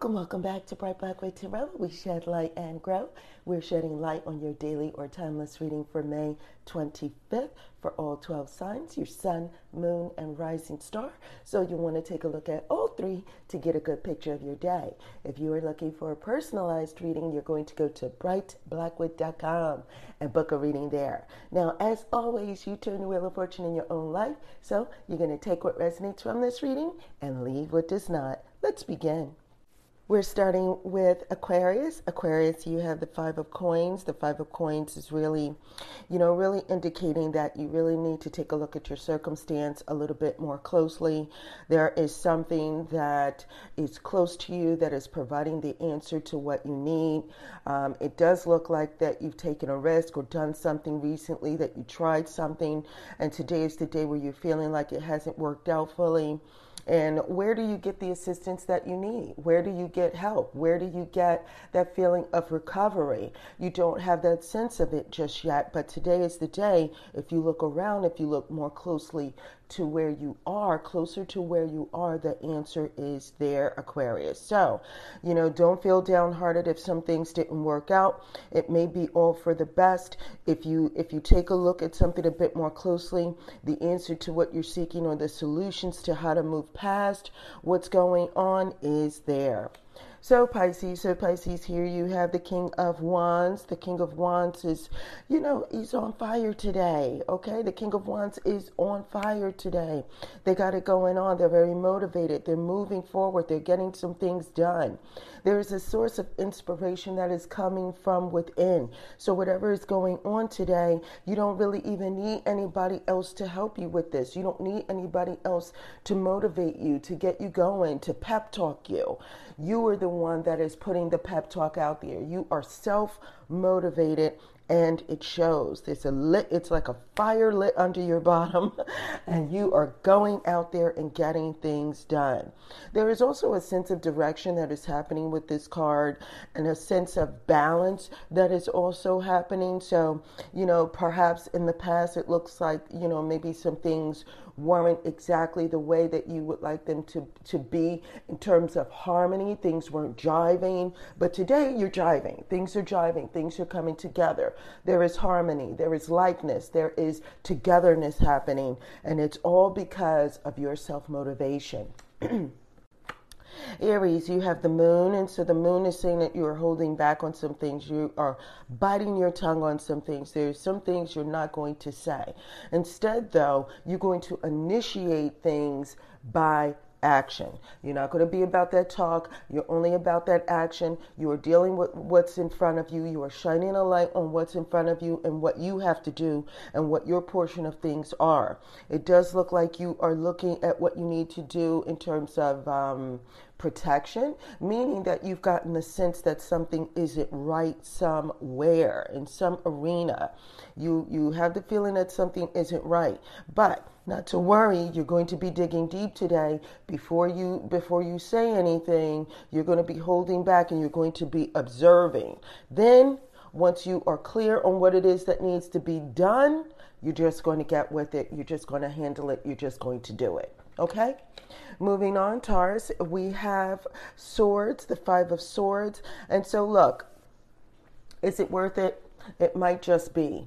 Welcome, welcome back to Bright Black Wood Tarot. We shed light and grow. We're shedding light on your daily or timeless reading for May 25th for all 12 signs, your sun, moon, and rising star. So you want to take a look at all three to get a good picture of your day. If you are looking for a personalized reading, you're going to go to brightblackwood.com and book a reading there. Now, as always, you turn the wheel of fortune in your own life. So you're going to take what resonates from this reading and leave what does not. Let's begin. We're starting with Aquarius. Aquarius, you have the Five of Coins. The Five of Coins is really, you know, really indicating that you really need to take a look at your circumstance a little bit more closely. There is something that is close to you that is providing the answer to what you need. Um, it does look like that you've taken a risk or done something recently, that you tried something, and today is the day where you're feeling like it hasn't worked out fully. And where do you get the assistance that you need? Where do you get help? Where do you get that feeling of recovery? You don't have that sense of it just yet, but today is the day. If you look around, if you look more closely to where you are, closer to where you are, the answer is there, Aquarius. So, you know, don't feel downhearted if some things didn't work out. It may be all for the best. If you if you take a look at something a bit more closely, the answer to what you're seeking or the solutions to how to move past what's going on is there. So, Pisces, so Pisces, here you have the King of Wands. The King of Wands is, you know, he's on fire today, okay? The King of Wands is on fire today. They got it going on. They're very motivated. They're moving forward. They're getting some things done. There is a source of inspiration that is coming from within. So, whatever is going on today, you don't really even need anybody else to help you with this. You don't need anybody else to motivate you, to get you going, to pep talk you. You are the one that is putting the pep talk out there. You are self motivated and it shows. It's a lit, it's like a fire lit under your bottom, and you are going out there and getting things done. There is also a sense of direction that is happening with this card, and a sense of balance that is also happening. So, you know, perhaps in the past it looks like, you know, maybe some things weren't exactly the way that you would like them to, to be in terms of harmony. Things weren't jiving, but today you're jiving. Things are jiving. Things are coming together. There is harmony. There is likeness. There is togetherness happening. And it's all because of your self motivation. Aries, you have the moon, and so the moon is saying that you are holding back on some things. You are biting your tongue on some things. There's some things you're not going to say. Instead, though, you're going to initiate things by action. You're not going to be about that talk. You're only about that action. You are dealing with what's in front of you. You are shining a light on what's in front of you and what you have to do and what your portion of things are. It does look like you are looking at what you need to do in terms of um, protection, meaning that you've gotten the sense that something isn't right somewhere in some arena. You you have the feeling that something isn't right, but not to worry. You're going to be digging deep today. Before you before you say anything, you're going to be holding back and you're going to be observing. Then once you are clear on what it is that needs to be done, you're just going to get with it. You're just going to handle it. You're just going to do it. Okay? Moving on, Taurus, we have swords, the five of swords. And so, look, is it worth it? It might just be.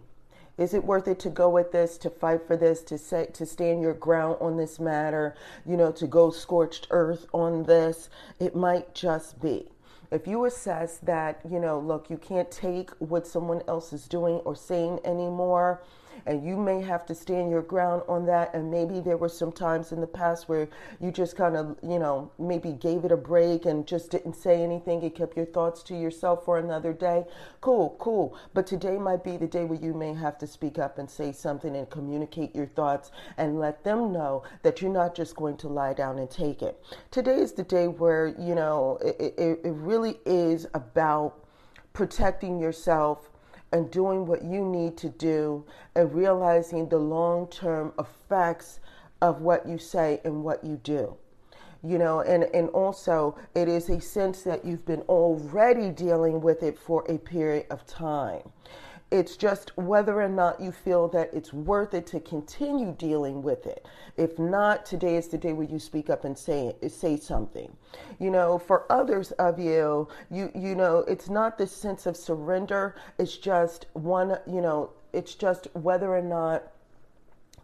Is it worth it to go with this, to fight for this, to say, to stand your ground on this matter, you know, to go scorched earth on this? It might just be. If you assess that, you know, look, you can't take what someone else is doing or saying anymore, and you may have to stand your ground on that. And maybe there were some times in the past where you just kind of, you know, maybe gave it a break and just didn't say anything. You kept your thoughts to yourself for another day. Cool, cool. But today might be the day where you may have to speak up and say something and communicate your thoughts and let them know that you're not just going to lie down and take it. Today is the day where, you know, it, it, it really is about protecting yourself and doing what you need to do and realizing the long term effects of what you say and what you do. You know, and, and also it is a sense that you've been already dealing with it for a period of time. It's just whether or not you feel that it's worth it to continue dealing with it. If not, today is the day where you speak up and say say something. You know, for others of you, you you know, it's not this sense of surrender. It's just one, you know, it's just whether or not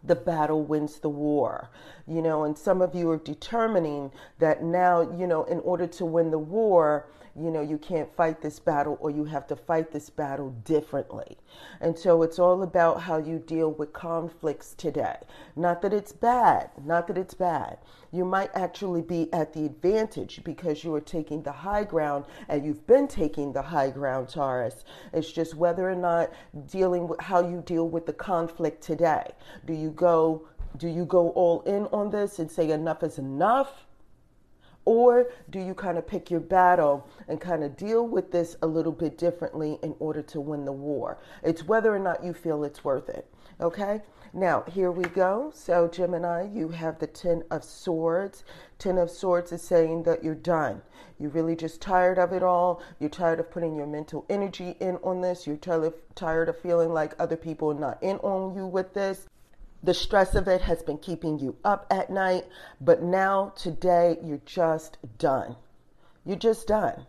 the battle wins the war you know and some of you are determining that now you know in order to win the war you know, you can't fight this battle or you have to fight this battle differently. And so it's all about how you deal with conflicts today. Not that it's bad, not that it's bad. You might actually be at the advantage because you are taking the high ground and you've been taking the high ground, Taurus. It's just whether or not dealing with how you deal with the conflict today. Do you go do you go all in on this and say enough is enough? Or do you kind of pick your battle and kind of deal with this a little bit differently in order to win the war? It's whether or not you feel it's worth it. Okay? Now, here we go. So, Gemini, you have the Ten of Swords. Ten of Swords is saying that you're done. You're really just tired of it all. You're tired of putting your mental energy in on this. You're tired of feeling like other people are not in on you with this. The stress of it has been keeping you up at night, but now today you're just done. You're just done.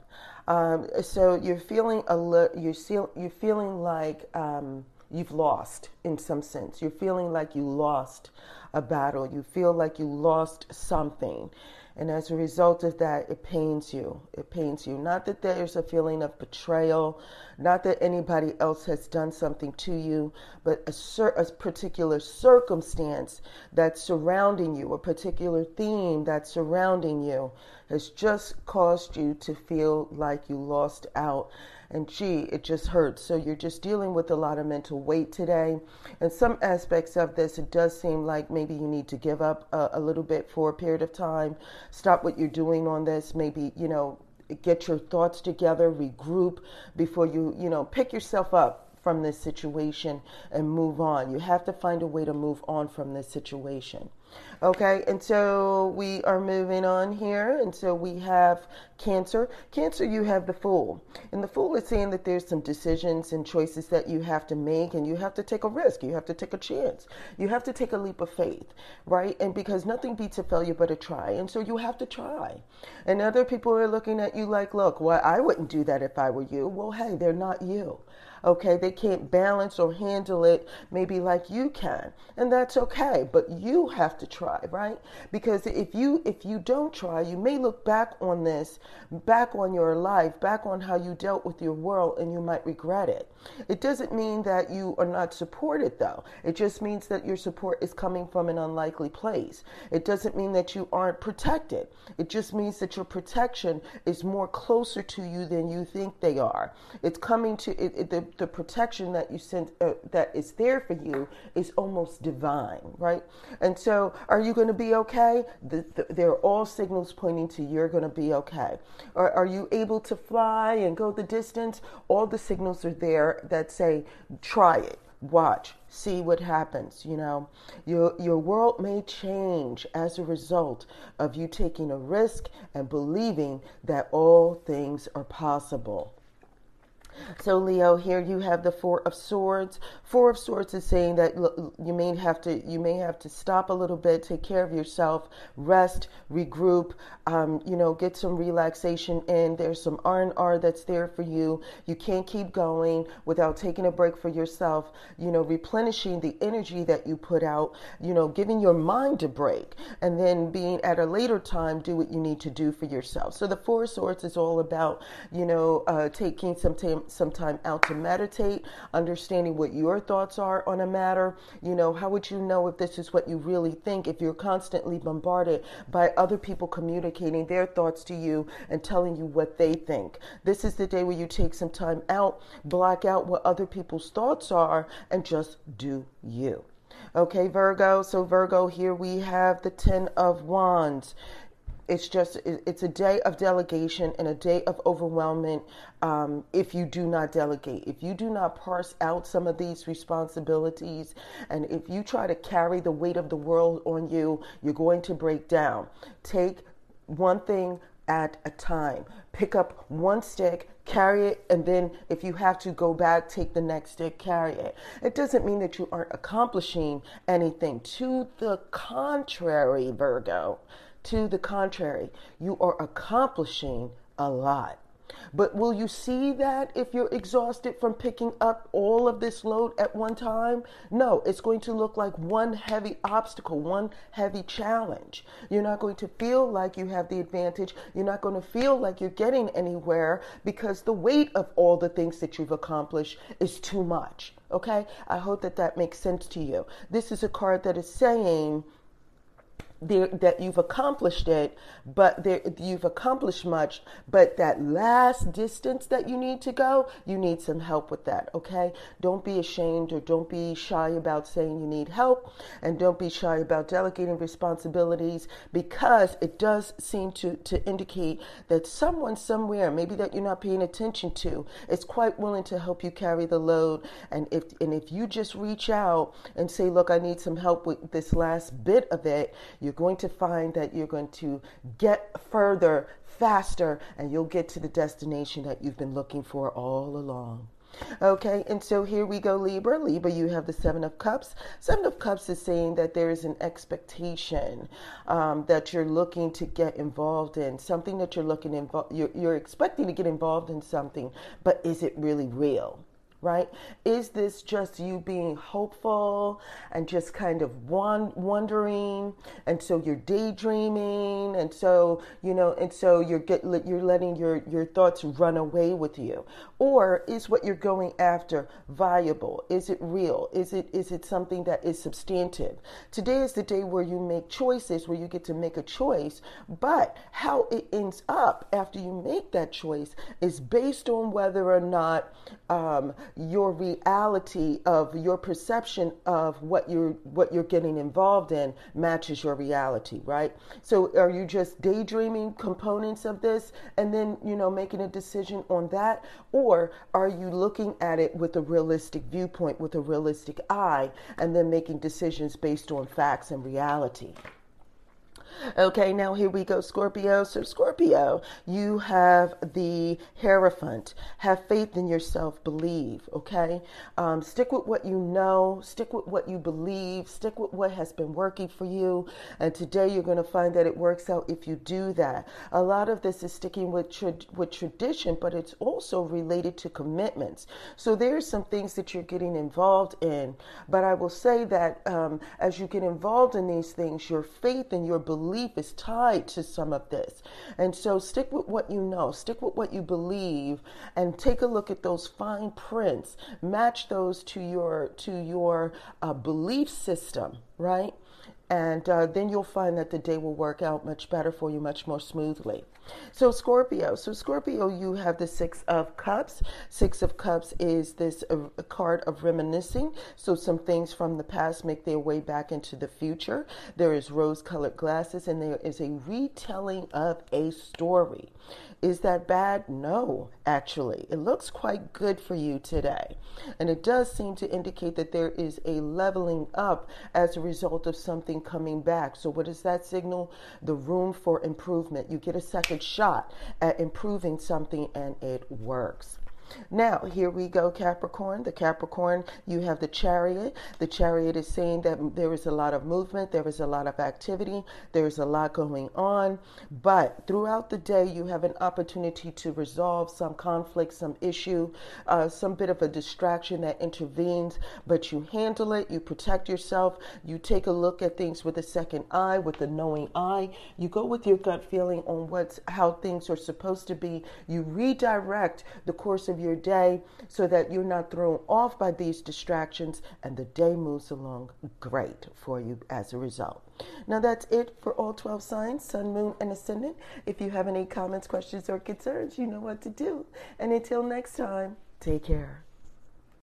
Um, so you're feeling a li- you're, you're feeling like um, you've lost in some sense. You're feeling like you lost a battle. You feel like you lost something. And as a result of that, it pains you. It pains you. Not that there's a feeling of betrayal, not that anybody else has done something to you, but a, cer- a particular circumstance that's surrounding you, a particular theme that's surrounding you, has just caused you to feel like you lost out and gee, it just hurts. So you're just dealing with a lot of mental weight today. And some aspects of this, it does seem like maybe you need to give up a, a little bit for a period of time, stop what you're doing on this, maybe, you know, get your thoughts together, regroup before you, you know, pick yourself up from this situation and move on. You have to find a way to move on from this situation. Okay, and so we are moving on here. And so we have Cancer. Cancer, you have the Fool. And the Fool is saying that there's some decisions and choices that you have to make, and you have to take a risk. You have to take a chance. You have to take a leap of faith, right? And because nothing beats a failure but a try. And so you have to try. And other people are looking at you like, look, well, I wouldn't do that if I were you. Well, hey, they're not you okay they can't balance or handle it maybe like you can and that's okay but you have to try right? Because if you if you don't try you may look back on this back on your life back on how you dealt with your world and you might regret it. It doesn't mean that you are not supported though. It just means that your support is coming from an unlikely place. It doesn't mean that you aren't protected. It just means that your protection is more closer to you than you think they are. It's coming to it, it the the protection that you sent uh, that is there for you is almost divine, right? And so, are you going to be okay? The, the, they're all signals pointing to you're going to be okay. Or are you able to fly and go the distance? All the signals are there that say, try it watch see what happens you know your your world may change as a result of you taking a risk and believing that all things are possible so, Leo, here you have the Four of Swords. Four of Swords is saying that you may have to you may have to stop a little bit, take care of yourself, rest, regroup, um, you know, get some relaxation in. There's some R and R that's there for you. You can't keep going without taking a break for yourself. You know, replenishing the energy that you put out. You know, giving your mind a break, and then being at a later time do what you need to do for yourself. So the Four of Swords is all about you know uh, taking some time some time out to meditate, understanding what your thoughts are on a matter. You know, how would you know if this is what you really think if you're constantly bombarded by other people communicating their thoughts to you and telling you what they think? This is the day where you take some time out, block out what other people's thoughts are, and just do you. Okay, Virgo. So, Virgo, here we have the Ten of Wands it's just it's a day of delegation and a day of overwhelmment um, if you do not delegate if you do not parse out some of these responsibilities and if you try to carry the weight of the world on you you're going to break down take one thing at a time. Pick up one stick, carry it, and then if you have to go back, take the next stick, carry it. It doesn't mean that you aren't accomplishing anything. To the contrary, Virgo, to the contrary, you are accomplishing a lot. But will you see that if you're exhausted from picking up all of this load at one time? No, it's going to look like one heavy obstacle, one heavy challenge. You're not going to feel like you have the advantage. You're not going to feel like you're getting anywhere because the weight of all the things that you've accomplished is too much. Okay? I hope that that makes sense to you. This is a card that is saying, there, that you've accomplished it, but there, you've accomplished much, but that last distance that you need to go, you need some help with that, okay? Don't be ashamed or don't be shy about saying you need help, and don't be shy about delegating responsibilities because it does seem to, to indicate that someone somewhere, maybe that you're not paying attention to, is quite willing to help you carry the load. And if, and if you just reach out and say, Look, I need some help with this last bit of it, you you're going to find that you're going to get further faster and you'll get to the destination that you've been looking for all along. Okay, and so here we go, Libra. Libra, you have the Seven of Cups. Seven of Cups is saying that there is an expectation um, that you're looking to get involved in, something that you're looking involved. You're, you're expecting to get involved in something, but is it really real? Right? Is this just you being hopeful and just kind of wondering, and so you're daydreaming, and so you know, and so you're get you're letting your your thoughts run away with you, or is what you're going after viable? Is it real? Is it is it something that is substantive? Today is the day where you make choices, where you get to make a choice, but how it ends up after you make that choice is based on whether or not um, your reality of your perception of what you're what you're getting involved in matches your reality, right? So are you just daydreaming components of this and then, you know, making a decision on that or are you looking at it with a realistic viewpoint with a realistic eye and then making decisions based on facts and reality? Okay, now here we go, Scorpio. So, Scorpio, you have the Hierophant. Have faith in yourself, believe, okay? Um, stick with what you know, stick with what you believe, stick with what has been working for you. And today you're going to find that it works out if you do that. A lot of this is sticking with, tra- with tradition, but it's also related to commitments. So, there's some things that you're getting involved in. But I will say that um, as you get involved in these things, your faith and your belief belief is tied to some of this. And so stick with what you know, stick with what you believe and take a look at those fine prints. Match those to your to your uh, belief system, right? And uh, then you'll find that the day will work out much better for you, much more smoothly. So, Scorpio. So, Scorpio, you have the Six of Cups. Six of Cups is this uh, card of reminiscing. So, some things from the past make their way back into the future. There is rose colored glasses, and there is a retelling of a story. Is that bad? No, actually. It looks quite good for you today. And it does seem to indicate that there is a leveling up as a result of something coming back. So, what does that signal? The room for improvement. You get a second shot at improving something and it works. Now, here we go, Capricorn. The Capricorn, you have the chariot. The chariot is saying that there is a lot of movement, there is a lot of activity, there is a lot going on. But throughout the day, you have an opportunity to resolve some conflict, some issue, uh, some bit of a distraction that intervenes. But you handle it, you protect yourself, you take a look at things with a second eye, with a knowing eye. You go with your gut feeling on what's how things are supposed to be. You redirect the course of your day so that you're not thrown off by these distractions and the day moves along great for you as a result. Now, that's it for all 12 signs sun, moon, and ascendant. If you have any comments, questions, or concerns, you know what to do. And until next time, take care.